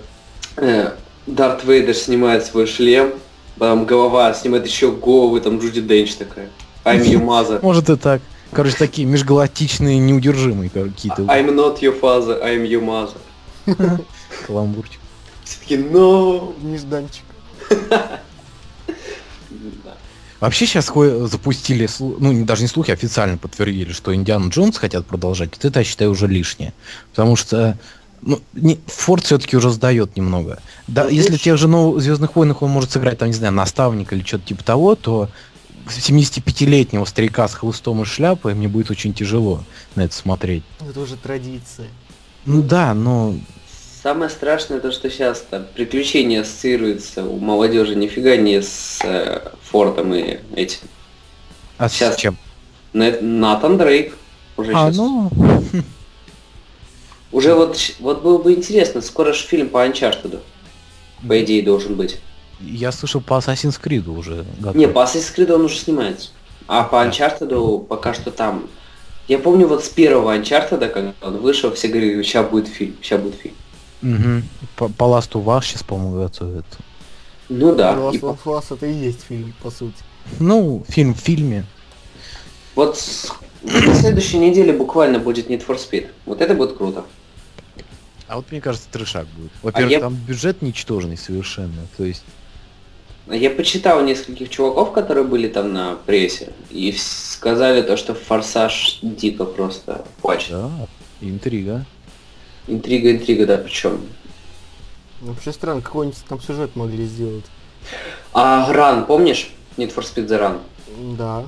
э, Дарт Вейдер снимает свой шлем, потом голова снимает еще голову, там Джуди Денч такая. I'm your mother. [LAUGHS] Может и так. Короче, такие межгалактичные, неудержимые какие-то I'm not your father, I'm your mother. [LAUGHS] каламбурчик. Все таки no. Нежданчик. [LAUGHS] Вообще сейчас запустили, ну даже не слухи, официально подтвердили, что Индиана Джонс хотят продолжать. Вот это, я считаю, уже лишнее. Потому что ну, не, Форд все-таки уже сдает немного. Да, Ну, если в тех же новых Звездных войнах он может сыграть, там, не знаю, наставника или что-то типа того, то 75-летнего старика с хлыстом и шляпой мне будет очень тяжело на это смотреть. Это уже традиция. Ну да, но Самое страшное то, что сейчас там приключения ассоциируются у молодежи нифига не с э, Фортом и этим. а Щас. с чем? На- Натан Дрейк уже А, щас. ну, [LAUGHS] Уже вот, вот было бы интересно, скоро же фильм по Uncharted, по идее, должен быть. я слышал по Assassin's Creed уже готов. Не, по Assassin's Creed он уже снимается. А по Uncharted пока что там... Я помню вот с первого Uncharted, когда он вышел, все говорили, сейчас будет фильм, сейчас будет фильм. Мгм. По, по Last of Us сейчас, по-моему, готовят. Ну да. Last и по- of Us это и есть фильм, по сути. Ну, фильм в фильме. Вот на следующей неделе буквально будет Need for Speed. Вот это будет круто. А вот мне кажется, трешак будет. Во-первых, я- там бюджет ничтожный совершенно. То есть, Я почитал нескольких чуваков, которые были там на прессе, и сказали то, что Форсаж дико просто плачет. да, интрига. Интрига, интрига, да, причем. Вообще странно, какой-нибудь там сюжет могли сделать. А Ран, помнишь? Need for Speed The Run. Да.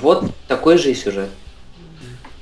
Вот такой же и сюжет.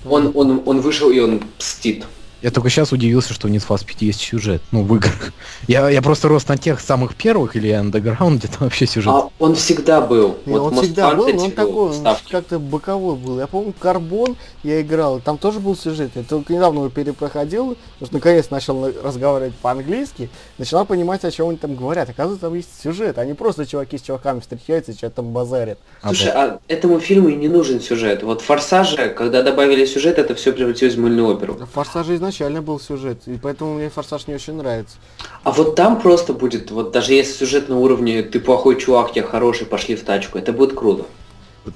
Он, он, он вышел и он мстит. Я только сейчас удивился, что в Need for Speed есть сюжет. Ну, в играх. Я, я просто рос на тех самых первых или Underground, где там вообще сюжет. А он всегда был. Не, вот он Most всегда был, но он такой, он как-то боковой был. Я помню, Карбон я играл, и там тоже был сюжет. Я только недавно его перепроходил, потому что наконец начал на- разговаривать по-английски, начинал понимать, о чем они там говорят. Оказывается, там есть сюжет, они просто чуваки с чуваками встречаются и что-то там базарят. Слушай, а этому фильму и не нужен сюжет. Вот Форсаже, когда добавили сюжет, это все превратилось в мыльную оперу. В Форсаже изначально был сюжет, и поэтому мне Форсаж не очень нравится. А вот там просто будет, вот даже если сюжет на уровне ты плохой чувак, я хороший, пошли в тачку, это будет круто.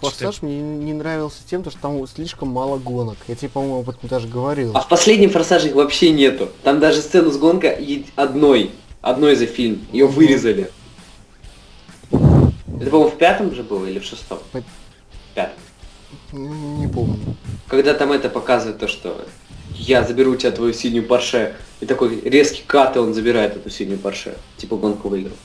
Форсаж мне не нравился тем, то, что там слишком мало гонок. Я тебе, по-моему, об этом даже говорил. А в последнем форсаже их вообще нету. Там даже сцену с гонкой и одной. Одной за фильм. Ее вырезали. Это, по-моему, в пятом же было или в шестом? В пятом. Не помню. Когда там это показывает то, что я заберу у тебя твою синюю парше. И такой резкий кат, и он забирает эту синюю парше. Типа гонку выиграл.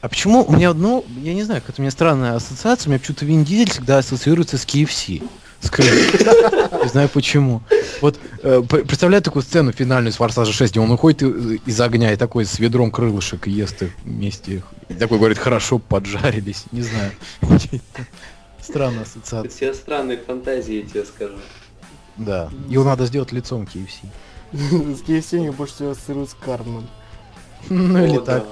А почему у меня, ну, я не знаю, какая-то у меня странная ассоциация, у меня почему-то Вин Дизель всегда ассоциируется с KFC. С. [LAUGHS] Не знаю почему. Вот э, представляю такую сцену финальную из Форсажа 6, где он уходит из огня и такой с ведром крылышек ест их вместе. И такой говорит, хорошо поджарились. Не знаю. [LAUGHS] Странная ассоциация. все странные фантазии, я тебе скажу. Да. Его надо сделать лицом KFC. С KFC мне больше всего ассоциируют с Кармен. [LAUGHS] Ну или так.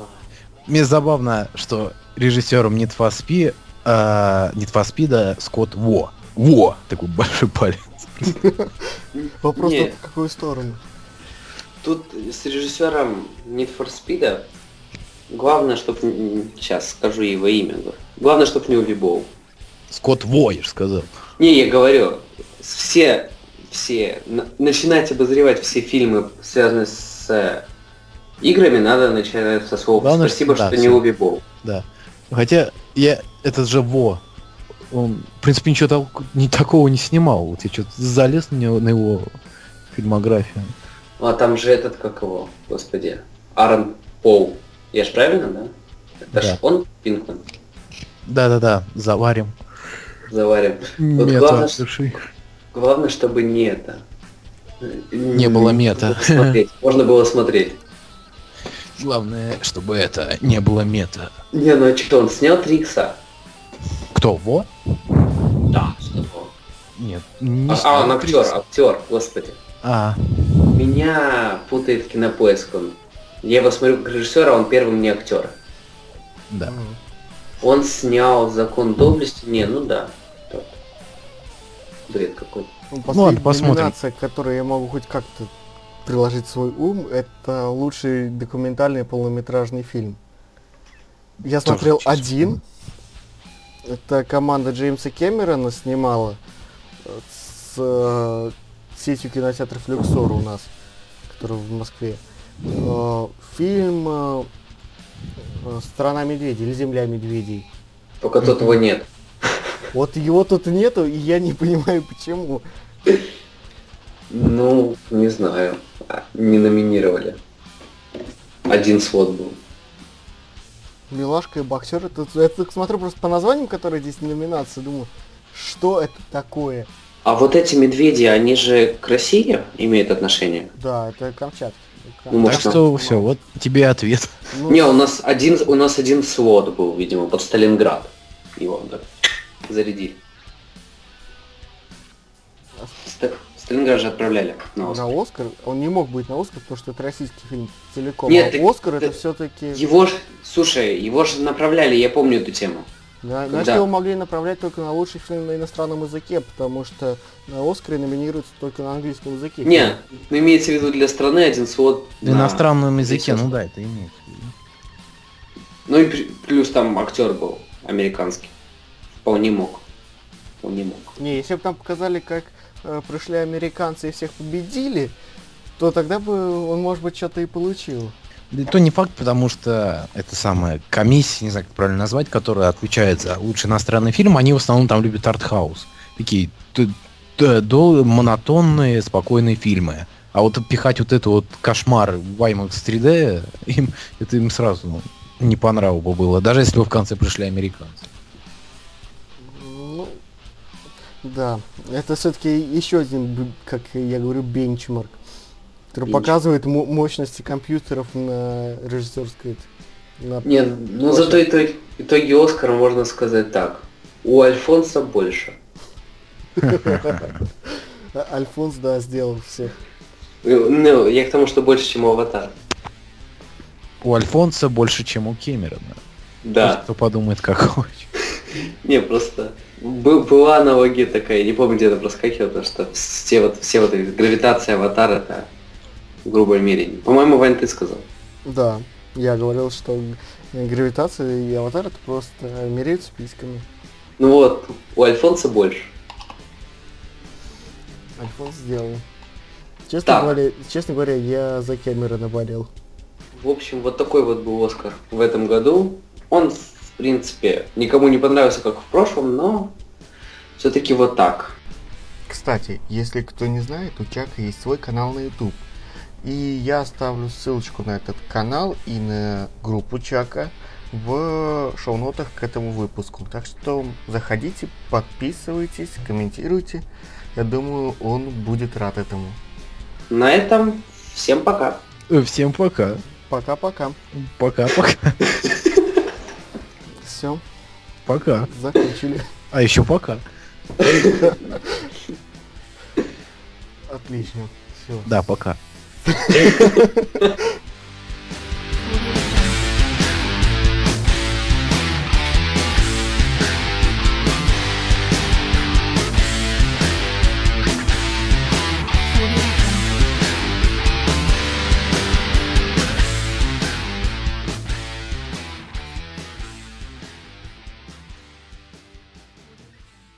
Мне забавно, что режиссером Need for Speed, Need for Speed а, Скотт Во. Во! Такой большой палец. [LAUGHS] Вопрос в какую сторону. Тут с режиссером Need for Speed главное, чтобы... Сейчас скажу его имя. Главное, чтобы не увибол. Скотт Во, я же сказал. Не, я говорю, все, все, на- начинать обозревать все фильмы, связанные с э, играми, надо начинать со слова Главное, «Спасибо, что- да, что не всё. увибол». Да. Хотя я этот же Во. Он, в принципе, ничего так- не такого не снимал. Вот я что-то залез на, него, на его фильмографию. Ну, а там же этот, как его, господи, Аарон Пол. Я ж правильно, да? Это ж Да. он, Пинкман, Да-да-да, заварим. заварим. Вот Мета главное, души. Главное, чтобы не это. Не было мета. Смотреть. Можно было смотреть. Главное, чтобы это не было мета. Не, ну а что, он снял Трикса? Кто? Во? Да, что Нет. не А, а, он актер, актер, господи. А, Меня путает кинопоиск он. Я его смотрю как режиссера, а он первым не актер. да. Он снял закон доблести. Не, ну да. Бред какой. Ну, ладно, посмотрим. номинация, к которой я могу хоть как-то приложить свой ум, это лучший документальный полнометражный фильм. Я Тоже смотрел честно. один. Это команда Джеймса Кэмерона снимала э, с э, сетью кинотеатров Люксор у нас, который в Москве. Э, Фильм э, э, «Страна медведей» или «Земля медведей». Только тут его нет. [LAUGHS] Вот его тут нету, и я не понимаю почему. Ну, не знаю. А, Не номинировали. Один свод был. Милашка и боксер. Это, это смотрю просто по названиям, которые здесь номинации, думаю, что это такое? А вот эти медведи, они же к России имеют отношение? Да, это Камчатка. Ну, Так что все, вот тебе ответ. Ну, Не, у нас один, у нас один свод был, видимо, под Сталинград. Его да, зарядили. Ста- Сталинград же отправляли на Оскар. на Оскар. Он не мог быть на Оскар, потому что это российский фильм целиком. Нет, а так- Оскар это так- все-таки... Его ж, слушай, его же направляли, я помню эту тему. Да, когда- Значит, его могли направлять только на лучший фильм на иностранном языке, потому что на Оскаре номинируется только на английском языке. Не, ну имеется в виду для страны один свод На на- иностранном языке, ну да, это имеется в виду. Ну и плюс там актер был американский. Вполне мог. Вполне мог. Не, если бы там показали, как э, пришли американцы и всех победили, то тогда бы он, может быть, что-то и получил. Да и то не факт, потому что это самая комиссия, не знаю, как правильно назвать, которая отвечает за лучший иностранный фильм, они в основном там любят артхаус. Такие т- т- до- монотонные, спокойные фильмы. А вот пихать вот это вот кошмар в IMAX 3D, [LAUGHS] им, это им сразу ну, не по нраву бы было, даже если бы в конце пришли американцы. Да, это все-таки еще один, как я говорю, бенчмарк, который Бенчмарк. показывает мо- мощности компьютеров на режиссерской... на- Не, ну зато итоги, итоги Оскара можно сказать так. У Альфонса больше. [LAUGHS] Альфонс, да, сделал все. Ну, я к тому, что больше, чем у Аватара. У Альфонса больше, чем у Кэмерона. Да. Кто подумает, как хочет. [LAUGHS] Не, просто был, была аналогия такая, не помню, где это проскакивало, потому что все вот, все вот эти гравитация аватара это грубое мерение. По-моему, Вань, ты сказал. Да, я говорил, что гравитация и аватар это просто меряют списками. Ну вот, у Альфонса больше. Альфонс сделал. Честно Так. говоря, честно говоря, я за Кэмерона болел. В общем, вот такой вот был Оскар в этом году. Он, в принципе, никому не понравился, как в прошлом, но все-таки вот так. Кстати, если кто не знает, у Чака есть свой канал на YouTube. И я оставлю ссылочку на этот канал и на группу Чака в шоу-нотах к этому выпуску. Так что заходите, подписывайтесь, комментируйте. Я думаю, он будет рад этому. На этом всем пока. Всем пока. Пока-пока. Пока-пока. [LAUGHS] Все. Пока. Закончили. А еще пока. Отлично. Все. Да, пока. [LAUGHS]